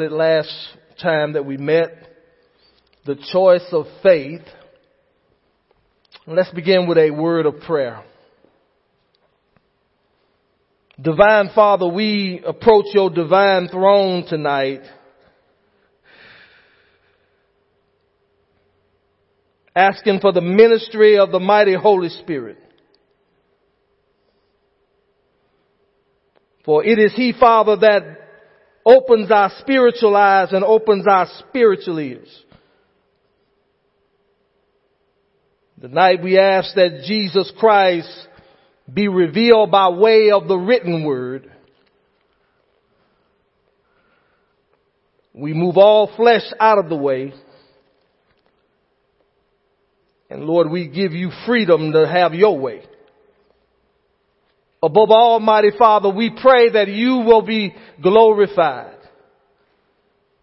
started last time that we met, the choice of faith. Let's begin with a word of prayer. Divine Father, we approach your divine throne tonight. Asking for the ministry of the mighty Holy Spirit. For it is He, Father, that opens our spiritual eyes and opens our spiritual ears. Tonight we ask that Jesus Christ be revealed by way of the written word. We move all flesh out of the way. And Lord, we give you freedom to have your way. Above Almighty Father, we pray that you will be glorified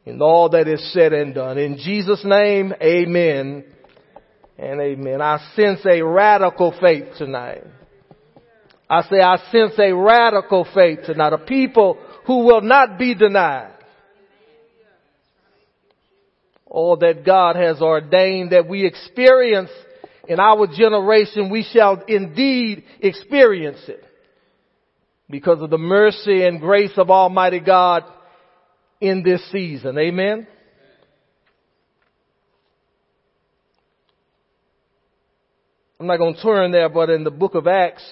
in all that is said and done. In Jesus' name, amen and amen. I sense a radical faith tonight. I say I sense a radical faith tonight, a people who will not be denied. All that God has ordained that we experience in our generation, we shall indeed experience it because of the mercy and grace of Almighty God in this season. Amen. I'm not going to turn there, but in the book of Acts,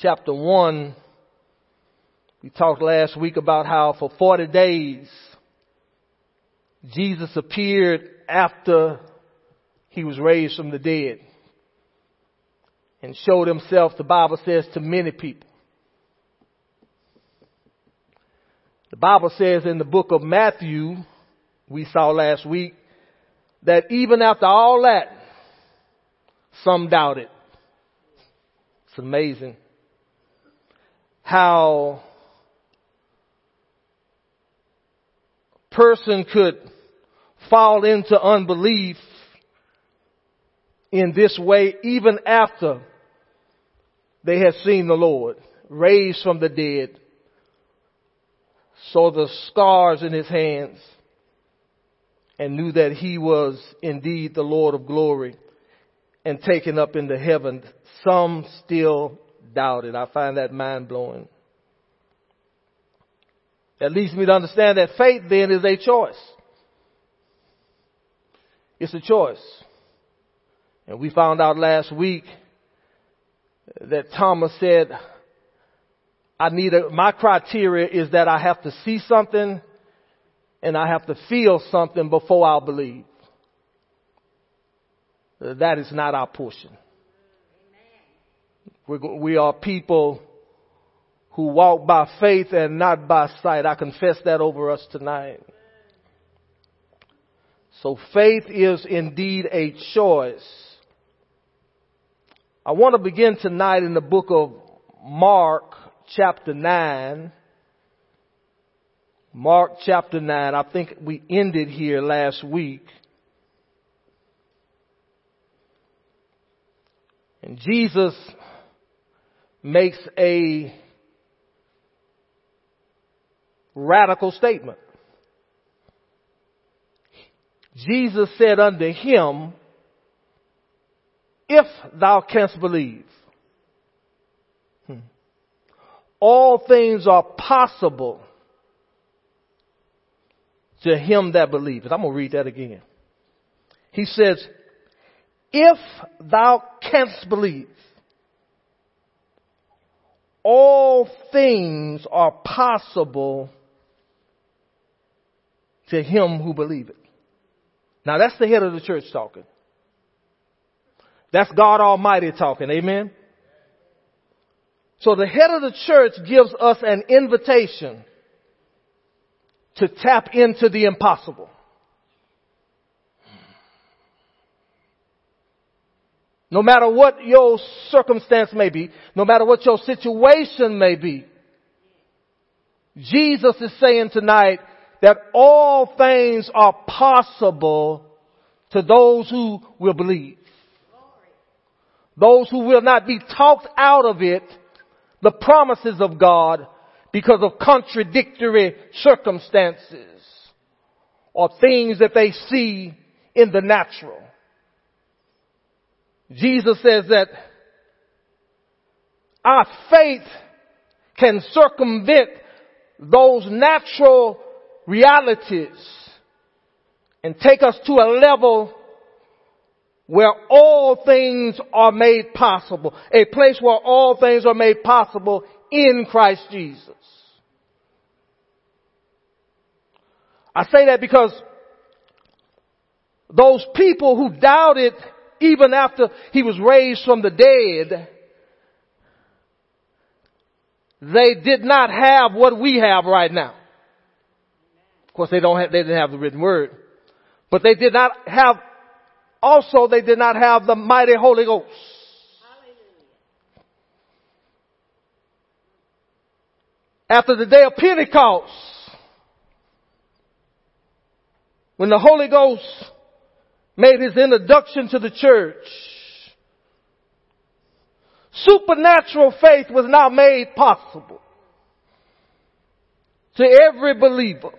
chapter 1, we talked last week about how for 40 days Jesus appeared after he was raised from the dead and showed himself, the Bible says, to many people. The Bible says in the book of Matthew, we saw last week, that even after all that, some doubted. It's amazing how a person could fall into unbelief in this way even after they had seen the Lord raised from the dead, saw the scars in his hands, and knew that he was indeed the Lord of glory and taken up into heaven. Some still doubted. I find that mind blowing. That leads me to understand that faith then is a choice. It's a choice. And we found out last week that Thomas said, I need a, my criteria is that I have to see something and I have to feel something before I'll believe. That is not our portion. We're, we are people who walk by faith and not by sight. I confess that over us tonight. So faith is indeed a choice. I want to begin tonight in the book of Mark chapter 9. Mark chapter 9. I think we ended here last week. And Jesus makes a radical statement. Jesus said unto him, if thou canst believe. Hmm. All things are possible to him that believeth. I'm going to read that again. He says, if thou canst believe, all things are possible to him who believeth. Now that's the head of the church talking. That's God Almighty talking. Amen. So the head of the church gives us an invitation to tap into the impossible. No matter what your circumstance may be, no matter what your situation may be, Jesus is saying tonight that all things are possible to those who will believe. Those who will not be talked out of it, the promises of God, because of contradictory circumstances or things that they see in the natural. Jesus says that our faith can circumvent those natural realities and take us to a level where all things are made possible. A place where all things are made possible in Christ Jesus. I say that because those people who doubted even after he was raised from the dead, they did not have what we have right now. Of course, they don't have, they didn't have the written word, but they did not have, also they did not have the mighty Holy Ghost. After the day of Pentecost, when the Holy Ghost made his introduction to the church, supernatural faith was now made possible to every believer.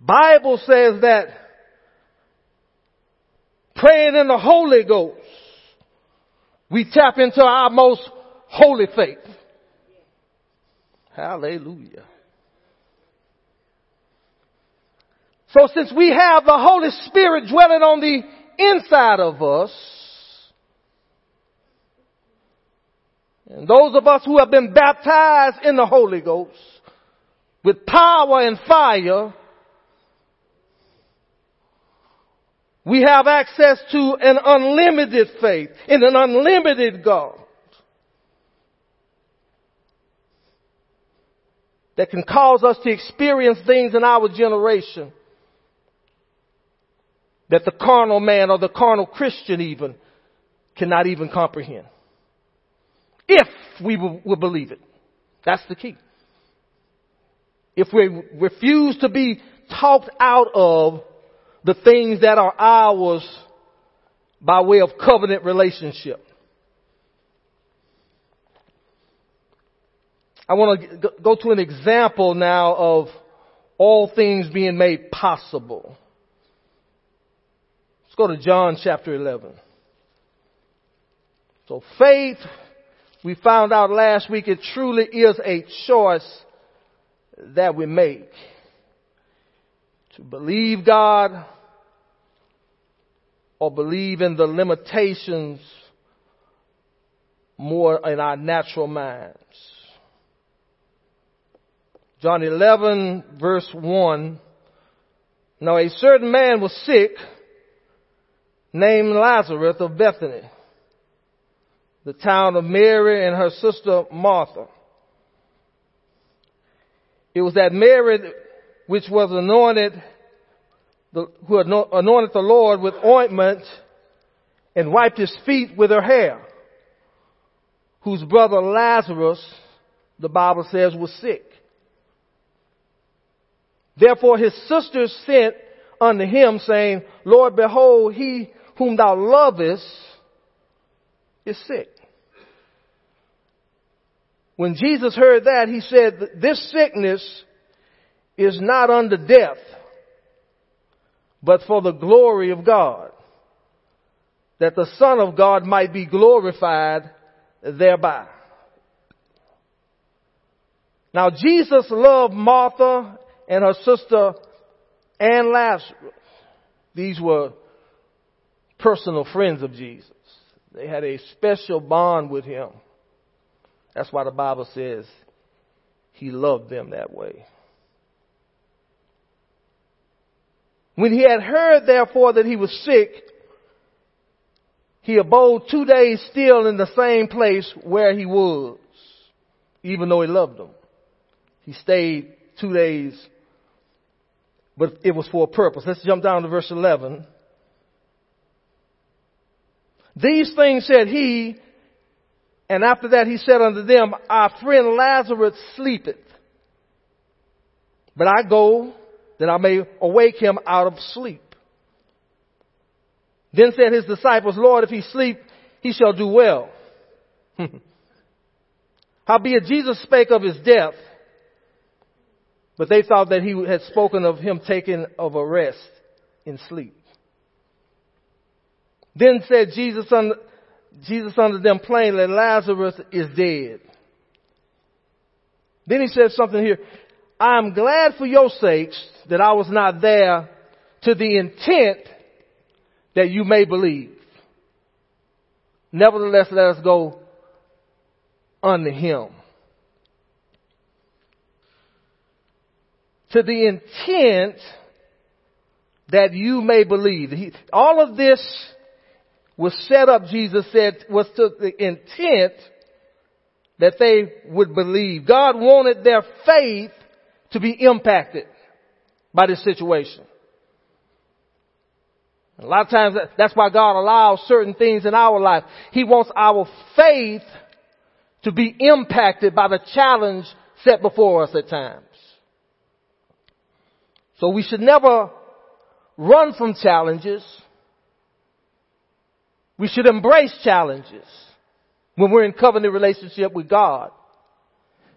Bible says that praying in the Holy Ghost, we tap into our most holy faith. Hallelujah. So since we have the Holy Spirit dwelling on the inside of us, and those of us who have been baptized in the Holy Ghost with power and fire, we have access to an unlimited faith in an unlimited God that can cause us to experience things in our generation that the carnal man or the carnal Christian even cannot even comprehend. If we will, believe it. That's the key. If we refuse to be talked out of the things that are ours by way of covenant relationship. I want to go to an example now of all things being made possible. Let's go to John chapter 11. So faith, we found out last week, it truly is a choice that we make. To believe God or believe in the limitations more in our natural minds. John 11 verse 1. Now a certain man was sick named Lazarus of Bethany, the town of Mary and her sister Martha. It was that Mary which was anointed, who anointed the Lord with ointment and wiped his feet with her hair, whose brother Lazarus, the Bible says, was sick. Therefore his sisters sent unto him saying, Lord, behold, he whom thou lovest is sick. When Jesus heard that, he said, this sickness is not unto death, but for the glory of God, that the Son of God might be glorified thereby. Now Jesus loved Martha and her sister and Lazarus. These were personal friends of Jesus. They had a special bond with him. That's why the Bible says he loved them that way. When he had heard therefore that he was sick, he abode two days still in the same place where he was, even though he loved them. He stayed two days, but it was for a purpose. Let's jump down to verse 11. These things said he, and after that he said unto them, Our friend Lazarus sleepeth. But I go that I may awake him out of sleep. Then said his disciples, Lord, if he sleep, he shall do well. Howbeit Jesus spake of his death, but they thought that he had spoken of him taking of a rest in sleep. Then said Jesus unto, Jesus unto them plainly, Lazarus is dead. Then he said something here. I am glad for your sakes that I was not there to the intent that you may believe. Nevertheless, let us go unto him. To the intent that you may believe. He, all of this was set up, Jesus said, was to the intent that they would believe. God wanted their faith to be impacted by this situation. A lot of times that's why God allows certain things in our life. He wants our faith to be impacted by the challenge set before us at times. So we should never run from challenges. We should embrace challenges when we're in covenant relationship with God.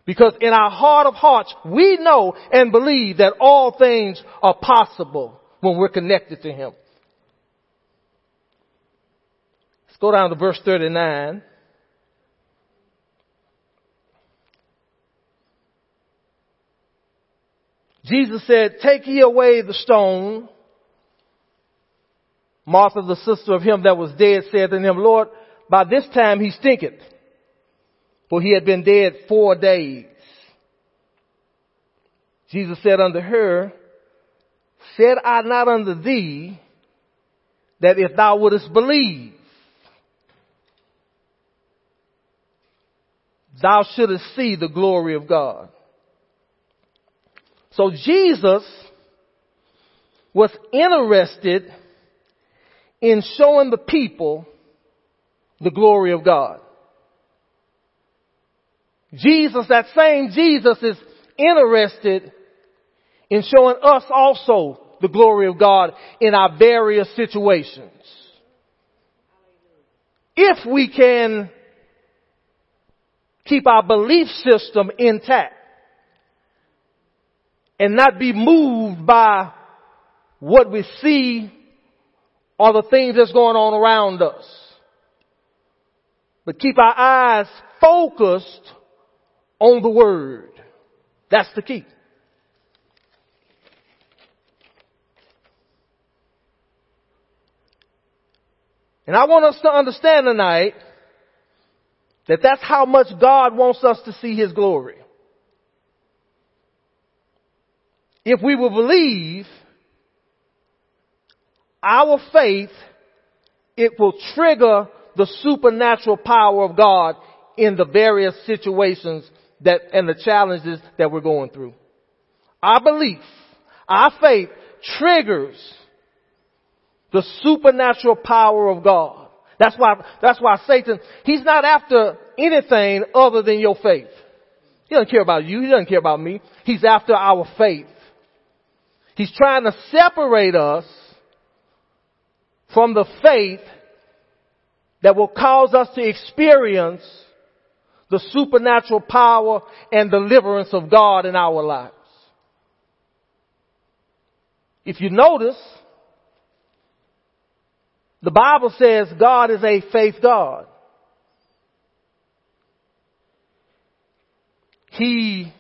Because in our heart of hearts, we know and believe that all things are possible when we're connected to Him. Let's go down to verse 39. Jesus said, take ye away the stone. Martha, the sister of him that was dead, said to him, Lord, by this time he stinketh, for he had been dead four days. Jesus said unto her, Said I not unto thee that if thou wouldest believe, thou shouldest see the glory of God. So Jesus was interested in showing the people the glory of God. Jesus, that same Jesus is interested in showing us also the glory of God in our various situations. If we can keep our belief system intact and not be moved by what we see or the things that's going on around us. But keep our eyes focused on the Word. That's the key. And I want us to understand tonight that that's how much God wants us to see His glory. If we will believe our faith, it will trigger the supernatural power of God in the various situations that, and the challenges that we're going through. Our belief, our faith triggers the supernatural power of God. That's why, that's why Satan, he's not after anything other than your faith. He doesn't care about you. He doesn't care about me. He's after our faith. He's trying to separate us from the faith that will cause us to experience the supernatural power and deliverance of God in our lives. If you notice, the Bible says God is a faith God. He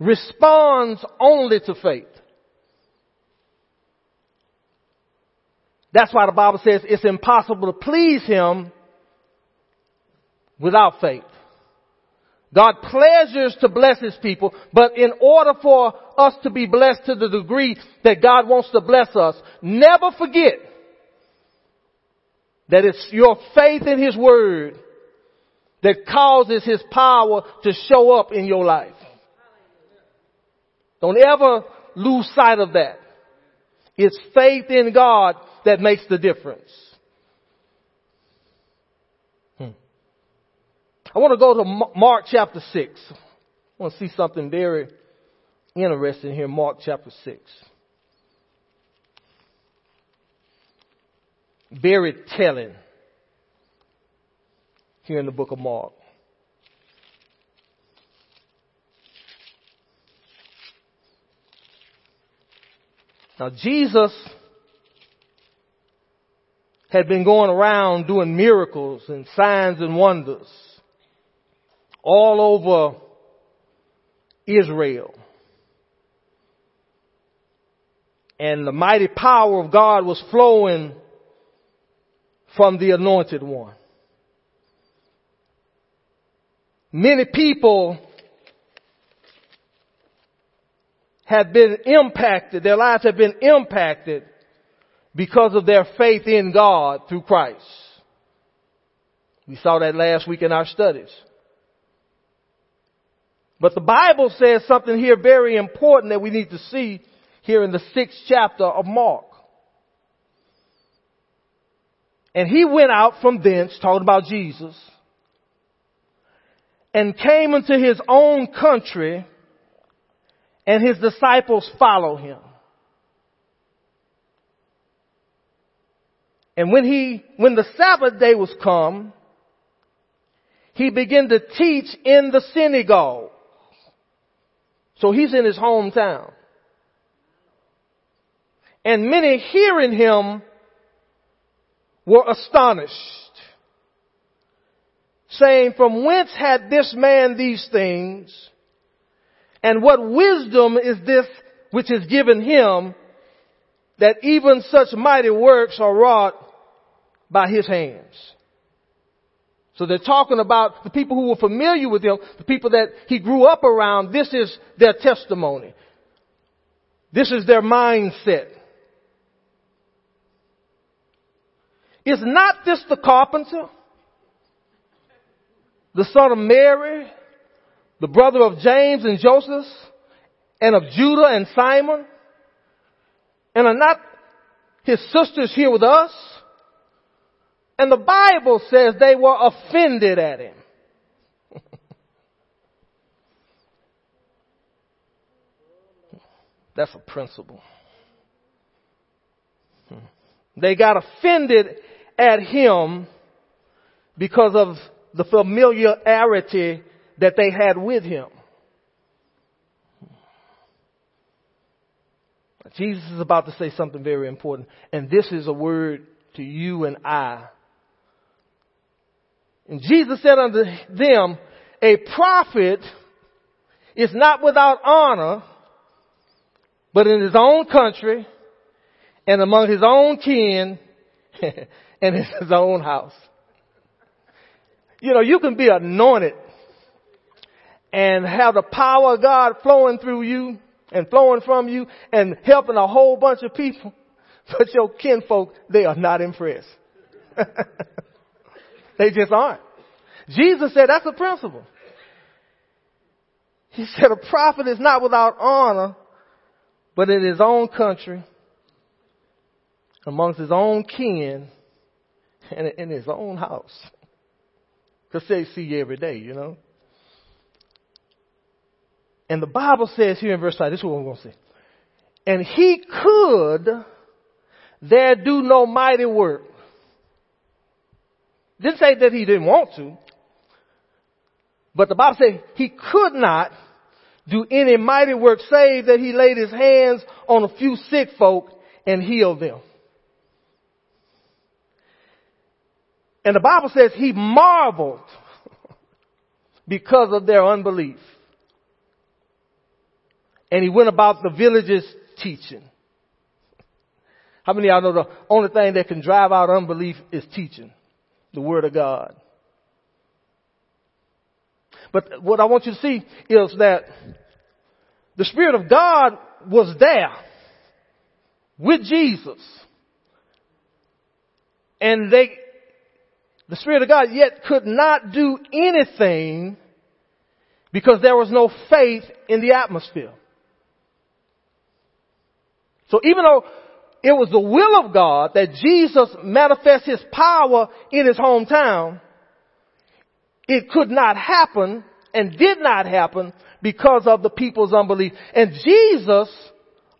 responds only to faith. That's why the Bible says it's impossible to please Him without faith. God pleasures to bless His people, but in order for us to be blessed to the degree that God wants to bless us, never forget that it's your faith in His Word that causes His power to show up in your life. Don't ever lose sight of that. It's faith in God that makes the difference. I want to go to Mark chapter 6. I want to see something very interesting here, Mark chapter 6. Very telling here in the book of Mark. Now, Jesus had been going around doing miracles and signs and wonders all over Israel. And the mighty power of God was flowing from the anointed one. Many people have been impacted, their lives have been impacted because of their faith in God through Christ. We saw that last week in our studies. But the Bible says something here very important that we need to see here in the sixth chapter of Mark. And he went out from thence, talking about Jesus, and came into his own country, and his disciples followed him. And when he, when the Sabbath day was come, he began to teach in the synagogue. So he's in his hometown. And many hearing him were astonished, saying, from whence had this man these things? And what wisdom is this which is given him that even such mighty works are wrought by his hands. So they're talking about the people who were familiar with him, the people that he grew up around. This is their testimony. This is their mindset. Is not this the carpenter? The son of Mary, the brother of James and Joseph, and of Judah and Simon? And are not his sisters here with us? And the Bible says they were offended at him. That's a principle. They got offended at him because of the familiarity that they had with him. Jesus is about to say something very important, and this is a word to you and I and Jesus said unto them, a prophet is not without honor, but in his own country and among his own kin and in his own house. You know, you can be anointed and have the power of God flowing through you and flowing from you and helping a whole bunch of people, but your kinfolk, they are not impressed. They just aren't. Jesus said that's a principle. He said a prophet is not without honor, but in his own country, amongst his own kin, and in his own house. Because they see you every day, you know. And the Bible says here in verse 5, this is what I'm going to say. And he could there do no mighty work didn't say that he didn't want to. But the Bible said he could not do any mighty work save that he laid his hands on a few sick folk and healed them. And the Bible says he marveled because of their unbelief. And he went about the villages teaching. How many of y'all know the only thing that can drive out unbelief is teaching? The Word of God. But what I want you to see is that the Spirit of God was there with Jesus. And they, the Spirit of God yet could not do anything because there was no faith in the atmosphere. So even though it was the will of God that Jesus manifest his power in his hometown. It could not happen and did not happen because of the people's unbelief. And Jesus,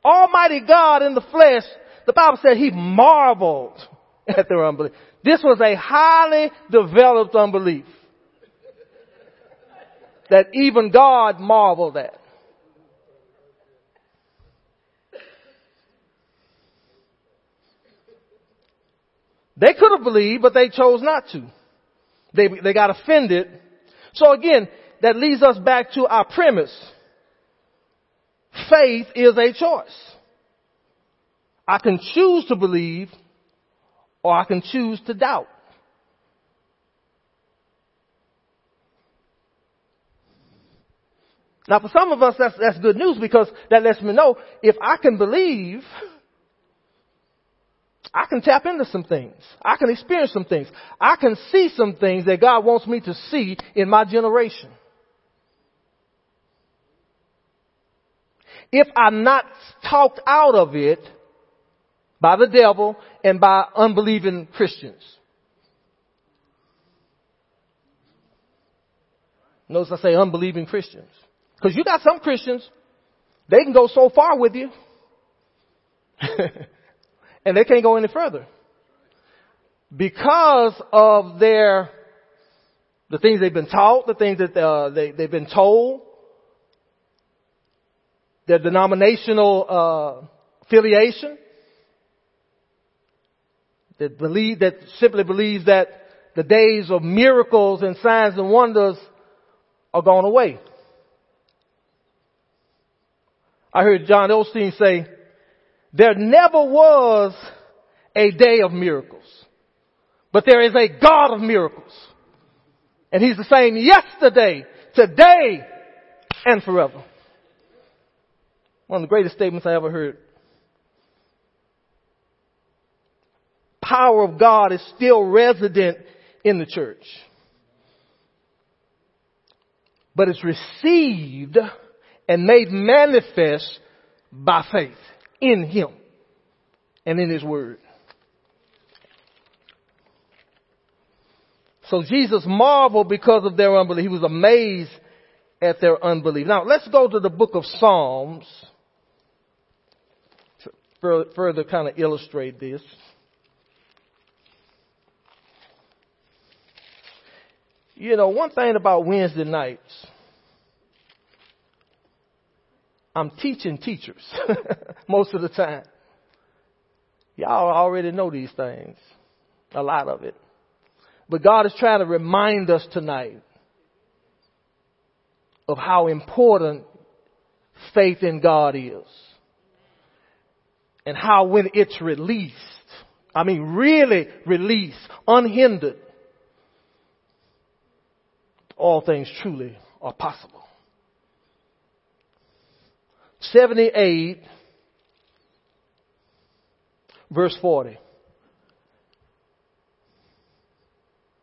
Almighty God in the flesh, the Bible said he marveled at their unbelief. This was a highly developed unbelief that even God marveled at. They could have believed, but they chose not to. They, they got offended. So again, that leads us back to our premise. Faith is a choice. I can choose to believe or I can choose to doubt. Now for some of us that's, that's good news because that lets me know if I can believe, I can tap into some things. I can experience some things. I can see some things that God wants me to see in my generation. If I'm not talked out of it by the devil and by unbelieving Christians. Notice I say unbelieving Christians. Because you got some Christians, they can go so far with you, and they can't go any further. Because of their, the things they've been taught, the things that uh, they, they've been told, their denominational uh, affiliation, that believe that simply believes that the days of miracles and signs and wonders are gone away. I heard John Osteen say, there never was a day of miracles, but there is a God of miracles. And He's the same yesterday, today, and forever. One of the greatest statements I ever heard. Power of God is still resident in the church. But it's received and made manifest by faith in Him and in His Word. So Jesus marveled because of their unbelief. He was amazed at their unbelief. Now let's go to the book of Psalms to further kind of illustrate this. You know, one thing about Wednesday nights, I'm teaching teachers most of the time. Y'all already know these things, a lot of it. But God is trying to remind us tonight of how important faith in God is. And how when it's released, I mean really released, unhindered, all things truly are possible. 78, verse 40.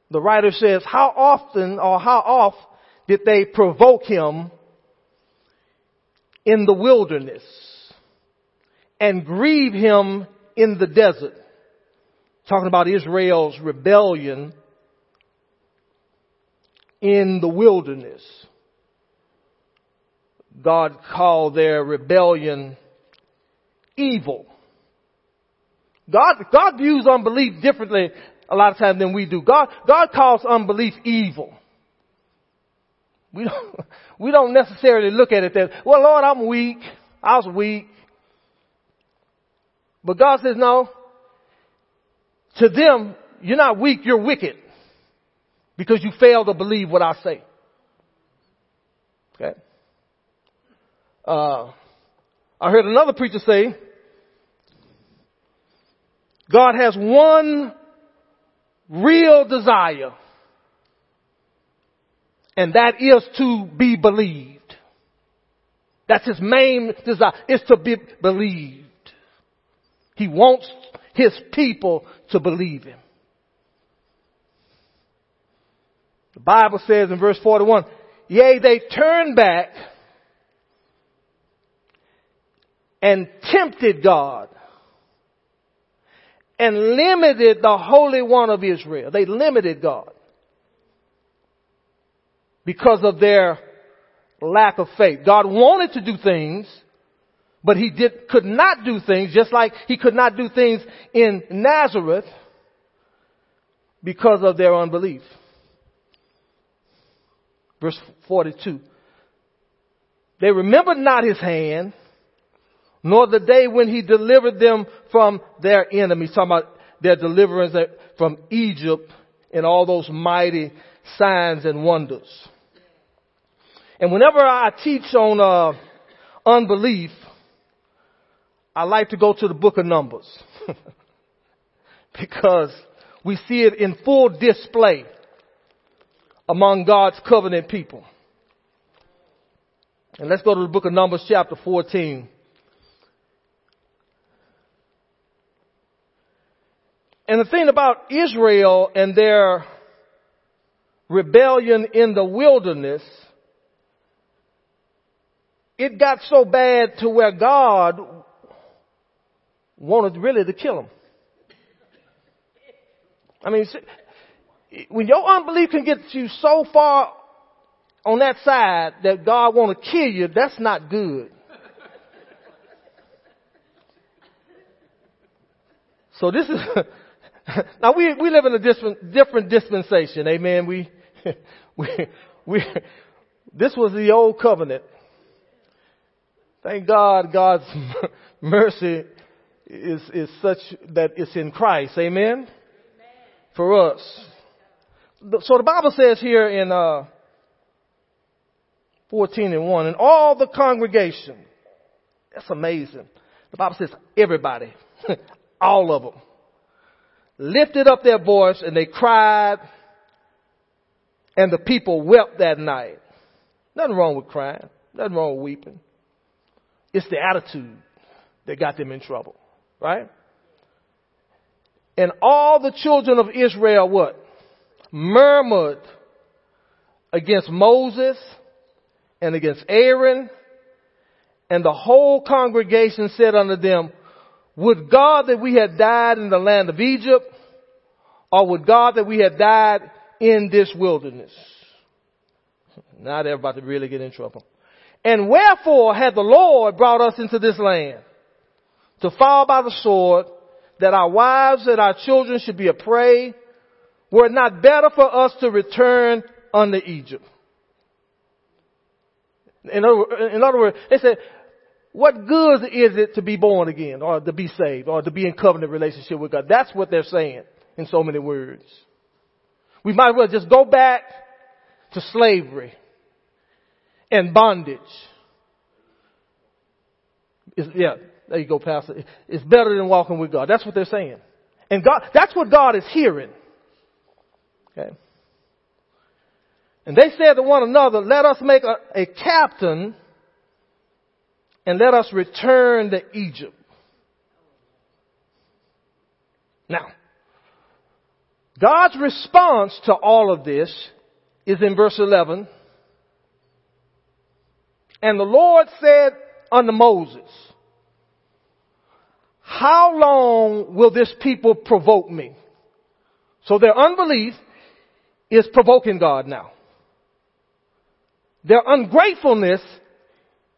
The writer says, how often or how oft did they provoke him in the wilderness and grieve him in the desert? Talking about Israel's rebellion in the wilderness. God called their rebellion evil. God, God views unbelief differently a lot of times than we do. God, God calls unbelief evil. We don't, we don't necessarily look at it that, well Lord, I'm weak. I was weak. But God says, no. To them, you're not weak, you're wicked. Because you fail to believe what I say. Okay. Uh, I heard another preacher say, God has one real desire, and that is to be believed. That's his main desire, is to be believed. He wants his people to believe him. The Bible says in verse 41, yea, they turn back and tempted God and limited the Holy One of Israel. They limited God because of their lack of faith. God wanted to do things, but he did, could not do things just like he could not do things in Nazareth because of their unbelief. Verse 42. They remembered not his hand nor the day when he delivered them from their enemies. Talking about their deliverance from Egypt and all those mighty signs and wonders. And whenever I teach on uh, unbelief, I like to go to the book of Numbers because we see it in full display among God's covenant people. And let's go to the book of Numbers chapter 14. And the thing about Israel and their rebellion in the wilderness, it got so bad to where God wanted really to kill them. I mean, when your unbelief can get you so far on that side that God want to kill you, that's not good. So this is, now we, we live in a different, different dispensation, amen. We, we, we, this was the old covenant. Thank God God's mercy is, is such that it's in Christ, amen. amen. For us. So the Bible says here in, uh, 14 and 1, and all the congregation, that's amazing. The Bible says everybody, all of them, lifted up their voice and they cried and the people wept that night. Nothing wrong with crying. Nothing wrong with weeping. It's the attitude that got them in trouble. Right? And all the children of Israel what? Murmured against Moses and against Aaron. And the whole congregation said unto them, Would God that we had died in the land of Egypt, or would God that we had died in this wilderness? Now they're about to really get in trouble. And wherefore had the Lord brought us into this land? To fall by the sword, that our wives and our children should be a prey? Were it not better for us to return unto Egypt? In other, in other words, they said, what good is it to be born again or to be saved or to be in covenant relationship with God? That's what they're saying in so many words. We might as well just go back to slavery and bondage. It's, yeah, there you go, Pastor. It's better than walking with God. That's what they're saying. And God, that's what God is hearing. Okay. And they said to one another, let us make a, a captain and let us return to Egypt. Now, God's response to all of this is in verse 11. And the Lord said unto Moses, how long will this people provoke me? So their unbelief is provoking God now. Their ungratefulness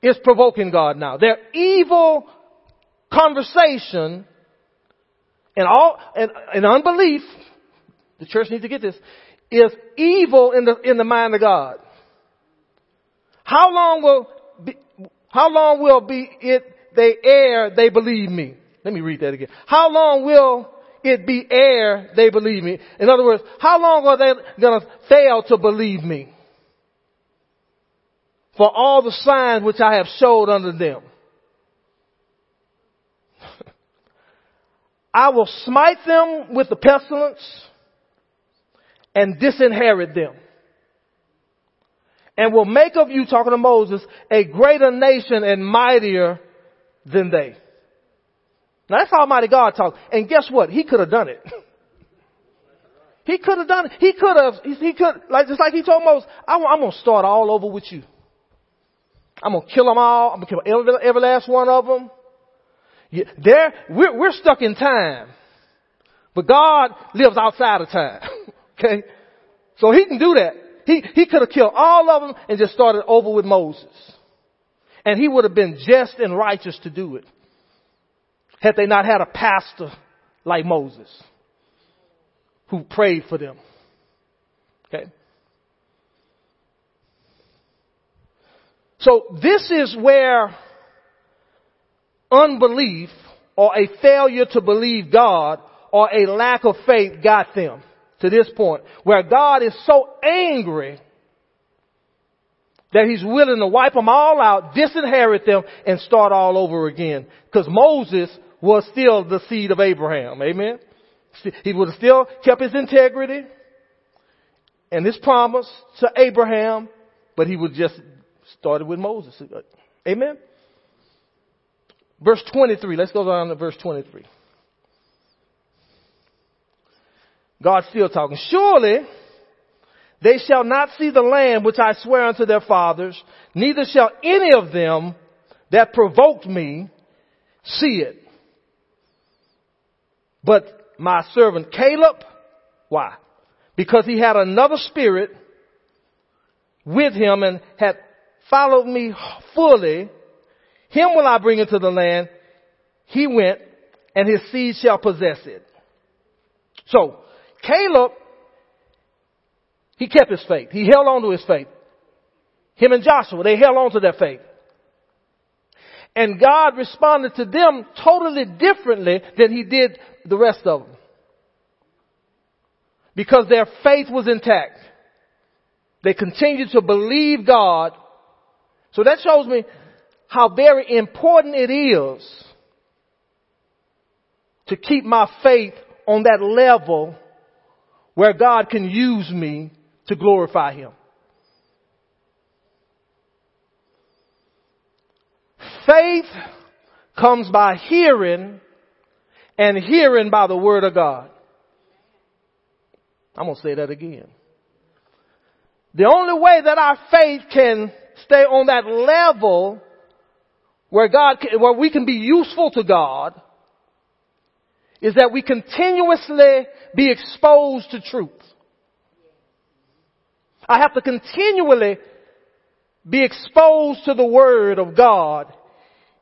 is provoking God now. Their evil conversation and all and, and unbelief, the church needs to get this, is evil in the in the mind of God. How long will be, how long will be it they err they believe me? Let me read that again. How long will it be ere they believe me? In other words, how long are they gonna fail to believe me? For all the signs which I have showed unto them. I will smite them with the pestilence and disinherit them. And will make of you, talking to Moses, a greater nation and mightier than they. Now that's Almighty God talk. And guess what? He could have done it. he could have done it. He could have, he could, like, just like he told Moses, I'm, I'm going to start all over with you. I'm gonna kill them all. I'm gonna kill every, every last one of them. Yeah, there, we're, we're stuck in time. But God lives outside of time. okay? So he can do that. He, he could have killed all of them and just started over with Moses. And he would have been just and righteous to do it. Had they not had a pastor like Moses who prayed for them. Okay? So this is where unbelief or a failure to believe God or a lack of faith got them to this point where God is so angry that he's willing to wipe them all out, disinherit them, and start all over again. Because Moses was still the seed of Abraham. Amen? He would have still kept his integrity and his promise to Abraham, but he would just started with Moses. Amen? Verse 23. Let's go down to verse 23. God's still talking. Surely they shall not see the land which I swear unto their fathers, neither shall any of them that provoked me see it. But my servant Caleb, why? Because he had another spirit with him and had followed me fully, him will I bring into the land. He went and his seed shall possess it. So, Caleb, he kept his faith. He held on to his faith. Him and Joshua, they held on to their faith. And God responded to them totally differently than he did the rest of them. Because their faith was intact. They continued to believe God. So that shows me how very important it is to keep my faith on that level where God can use me to glorify Him. Faith comes by hearing and hearing by the Word of God. I'm going to say that again. The only way that our faith can stay on that level where God, where we can be useful to God is that we continuously be exposed to truth. I have to continually be exposed to the Word of God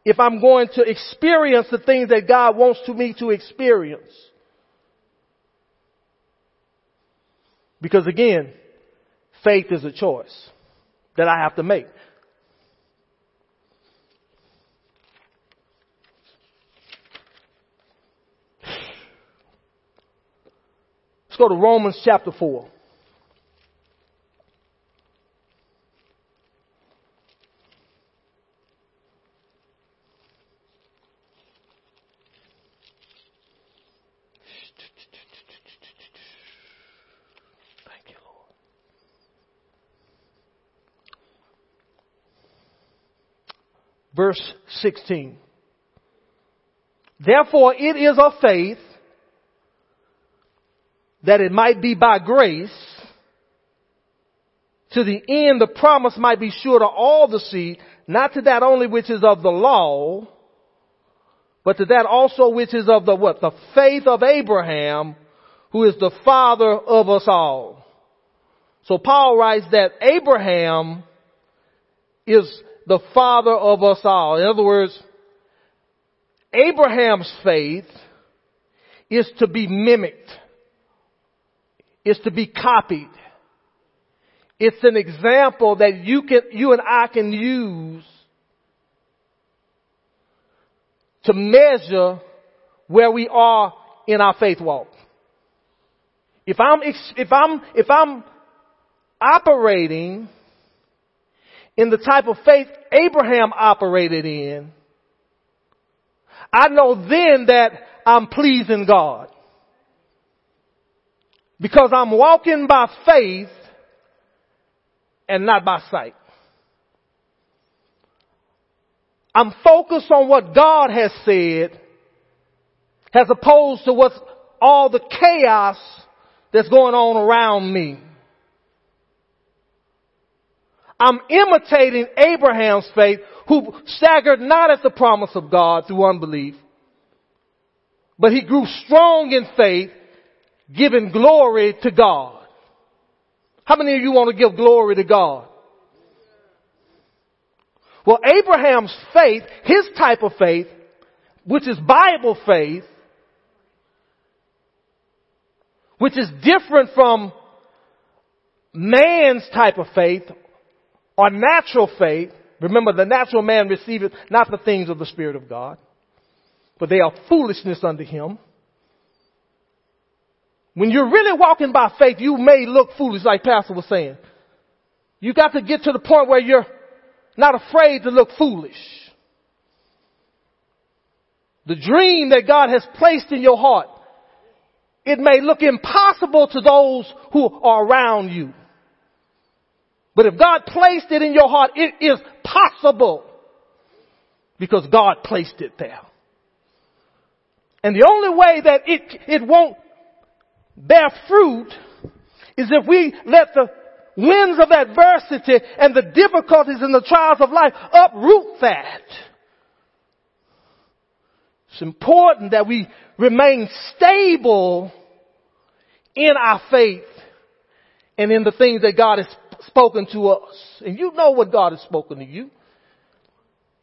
if I'm going to experience the things that God wants to me to experience. Because again, faith is a choice that I have to make. Let's go to Romans chapter 4. Verse 16. Therefore it is of faith that it might be by grace to the end the promise might be sure to all the seed, not to that only which is of the law, but to that also which is of the what? The faith of Abraham, who is the father of us all. So Paul writes that Abraham is the father of us all. In other words, Abraham's faith is to be mimicked. Is to be copied. It's an example that you can, you and I can use to measure where we are in our faith walk. If I'm, if I'm, if I'm operating in the type of faith Abraham operated in, I know then that I'm pleasing God. Because I'm walking by faith and not by sight. I'm focused on what God has said as opposed to what's all the chaos that's going on around me. I'm imitating Abraham's faith who staggered not at the promise of God through unbelief, but he grew strong in faith, giving glory to God. How many of you want to give glory to God? Well, Abraham's faith, his type of faith, which is Bible faith, which is different from man's type of faith or natural faith, remember the natural man receiveth not the things of the Spirit of God, but they are foolishness unto him. When you're really walking by faith, you may look foolish, like Pastor was saying. You got to get to the point where you're not afraid to look foolish. The dream that God has placed in your heart, it may look impossible to those who are around you. But if God placed it in your heart, it is possible because God placed it there. And the only way that it, it won't bear fruit is if we let the winds of adversity and the difficulties and the trials of life uproot that. It's important that we remain stable in our faith and in the things that God has spoken to us. And you know what God has spoken to you.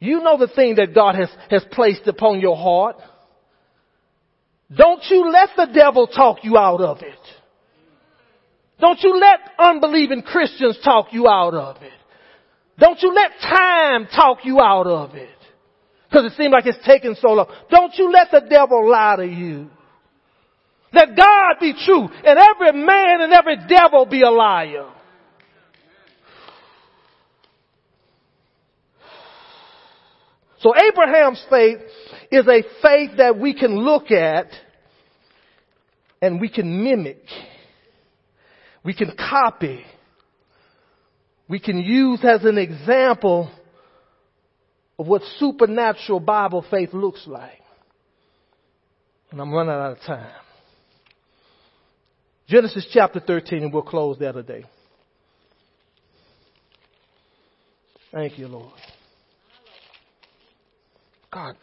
You know the thing that God has, has placed upon your heart. Don't you let the devil talk you out of it. Don't you let unbelieving Christians talk you out of it. Don't you let time talk you out of it. Because it seems like it's taking so long. Don't you let the devil lie to you. Let God be true and every man and every devil be a liar. So Abraham's faith is a faith that we can look at and we can mimic. We can copy. We can use as an example of what supernatural Bible faith looks like. And I'm running out of time. Genesis chapter 13, and we'll close there today. Thank you, Lord. God,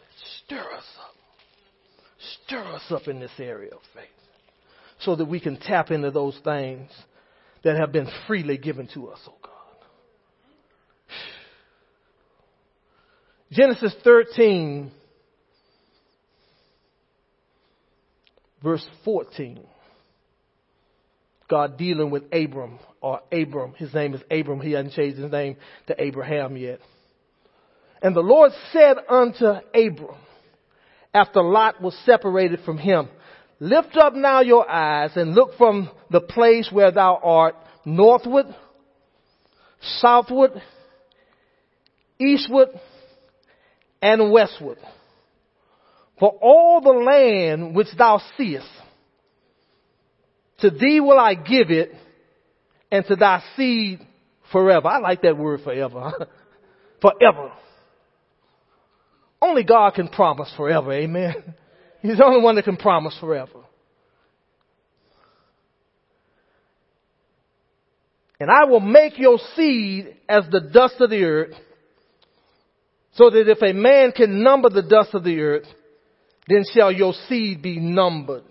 stir us up. Stir us up in this area of faith so that we can tap into those things that have been freely given to us, oh God. Genesis 13, verse 14. God dealing with Abram, or Abram. His name is Abram. He hasn't changed his name to Abraham yet. And the Lord said unto Abram, after Lot was separated from him, Lift up now your eyes and look from the place where thou art northward, southward, eastward, and westward. For all the land which thou seest, to thee will I give it, and to thy seed forever. I like that word forever. forever. Only God can promise forever, amen. He's the only one that can promise forever. And I will make your seed as the dust of the earth, so that if a man can number the dust of the earth, then shall your seed be numbered.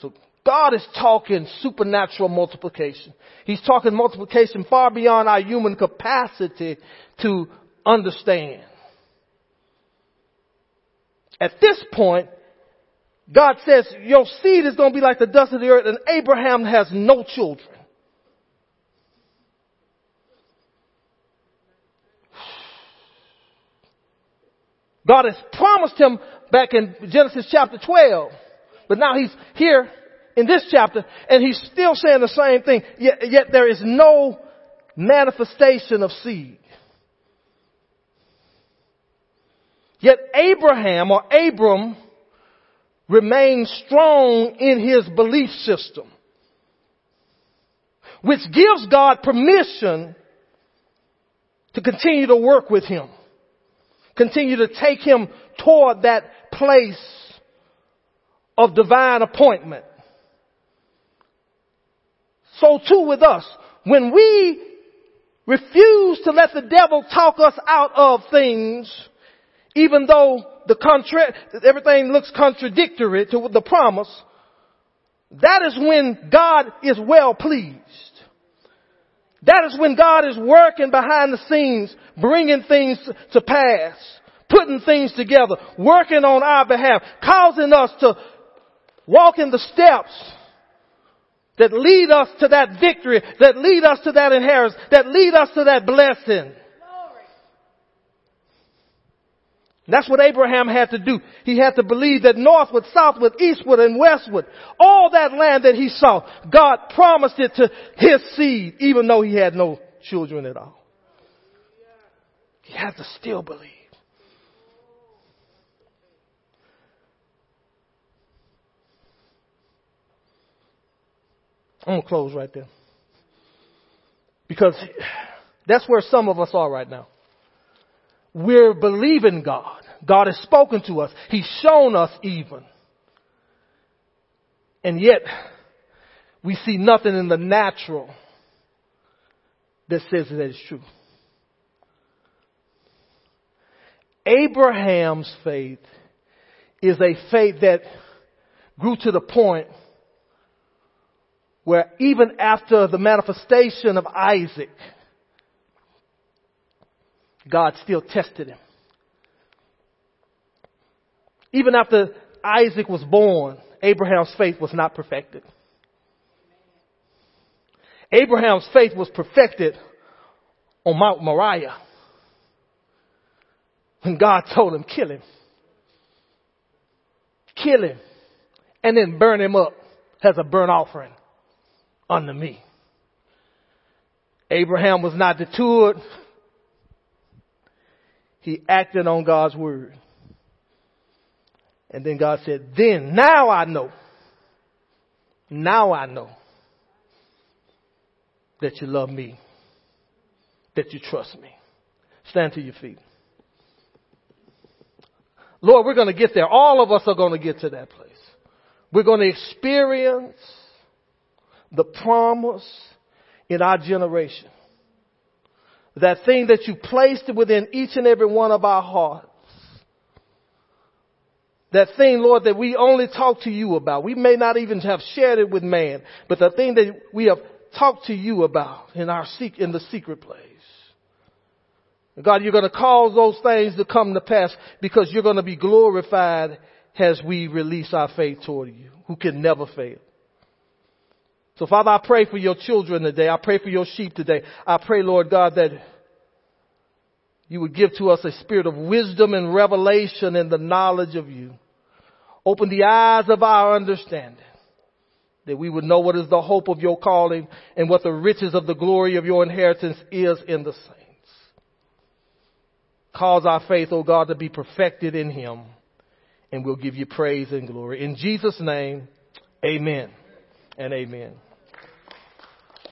So God is talking supernatural multiplication. He's talking multiplication far beyond our human capacity to understand. At this point, God says, your seed is going to be like the dust of the earth and Abraham has no children. God has promised him back in Genesis chapter 12, but now he's here in this chapter and he's still saying the same thing, yet, yet there is no manifestation of seed. Yet Abraham or Abram remains strong in his belief system, which gives God permission to continue to work with him, continue to take him toward that place of divine appointment. So too with us, when we refuse to let the devil talk us out of things, even though the contra- everything looks contradictory to the promise, that is when God is well pleased. That is when God is working behind the scenes, bringing things to pass, putting things together, working on our behalf, causing us to walk in the steps that lead us to that victory, that lead us to that inheritance, that lead us to that blessing. That's what Abraham had to do. He had to believe that northward, southward, eastward, and westward, all that land that he saw, God promised it to his seed, even though he had no children at all. He had to still believe. I'm going to close right there. Because that's where some of us are right now. We're believing God. God has spoken to us. He's shown us even. And yet, we see nothing in the natural that says that it's true. Abraham's faith is a faith that grew to the point where even after the manifestation of Isaac, God still tested him. Even after Isaac was born, Abraham's faith was not perfected. Abraham's faith was perfected on Mount Moriah when God told him, kill him. Kill him. And then burn him up as a burnt offering unto me. Abraham was not deterred he acted on God's word. And then God said, then, now I know. Now I know that you love me, that you trust me. Stand to your feet. Lord, we're going to get there. All of us are going to get to that place. We're going to experience the promise in our generation. That thing that you placed within each and every one of our hearts. That thing, Lord, that we only talk to you about. We may not even have shared it with man, but the thing that we have talked to you about in our seek in the secret place. God, you're going to cause those things to come to pass because you're going to be glorified as we release our faith toward you, who can never fail. So Father, I pray for your children today. I pray for your sheep today. I pray, Lord God, that you would give to us a spirit of wisdom and revelation in the knowledge of you. Open the eyes of our understanding that we would know what is the hope of your calling and what the riches of the glory of your inheritance is in the saints. Cause our faith, O oh God, to be perfected in him and we'll give you praise and glory. In Jesus' name, amen and amen.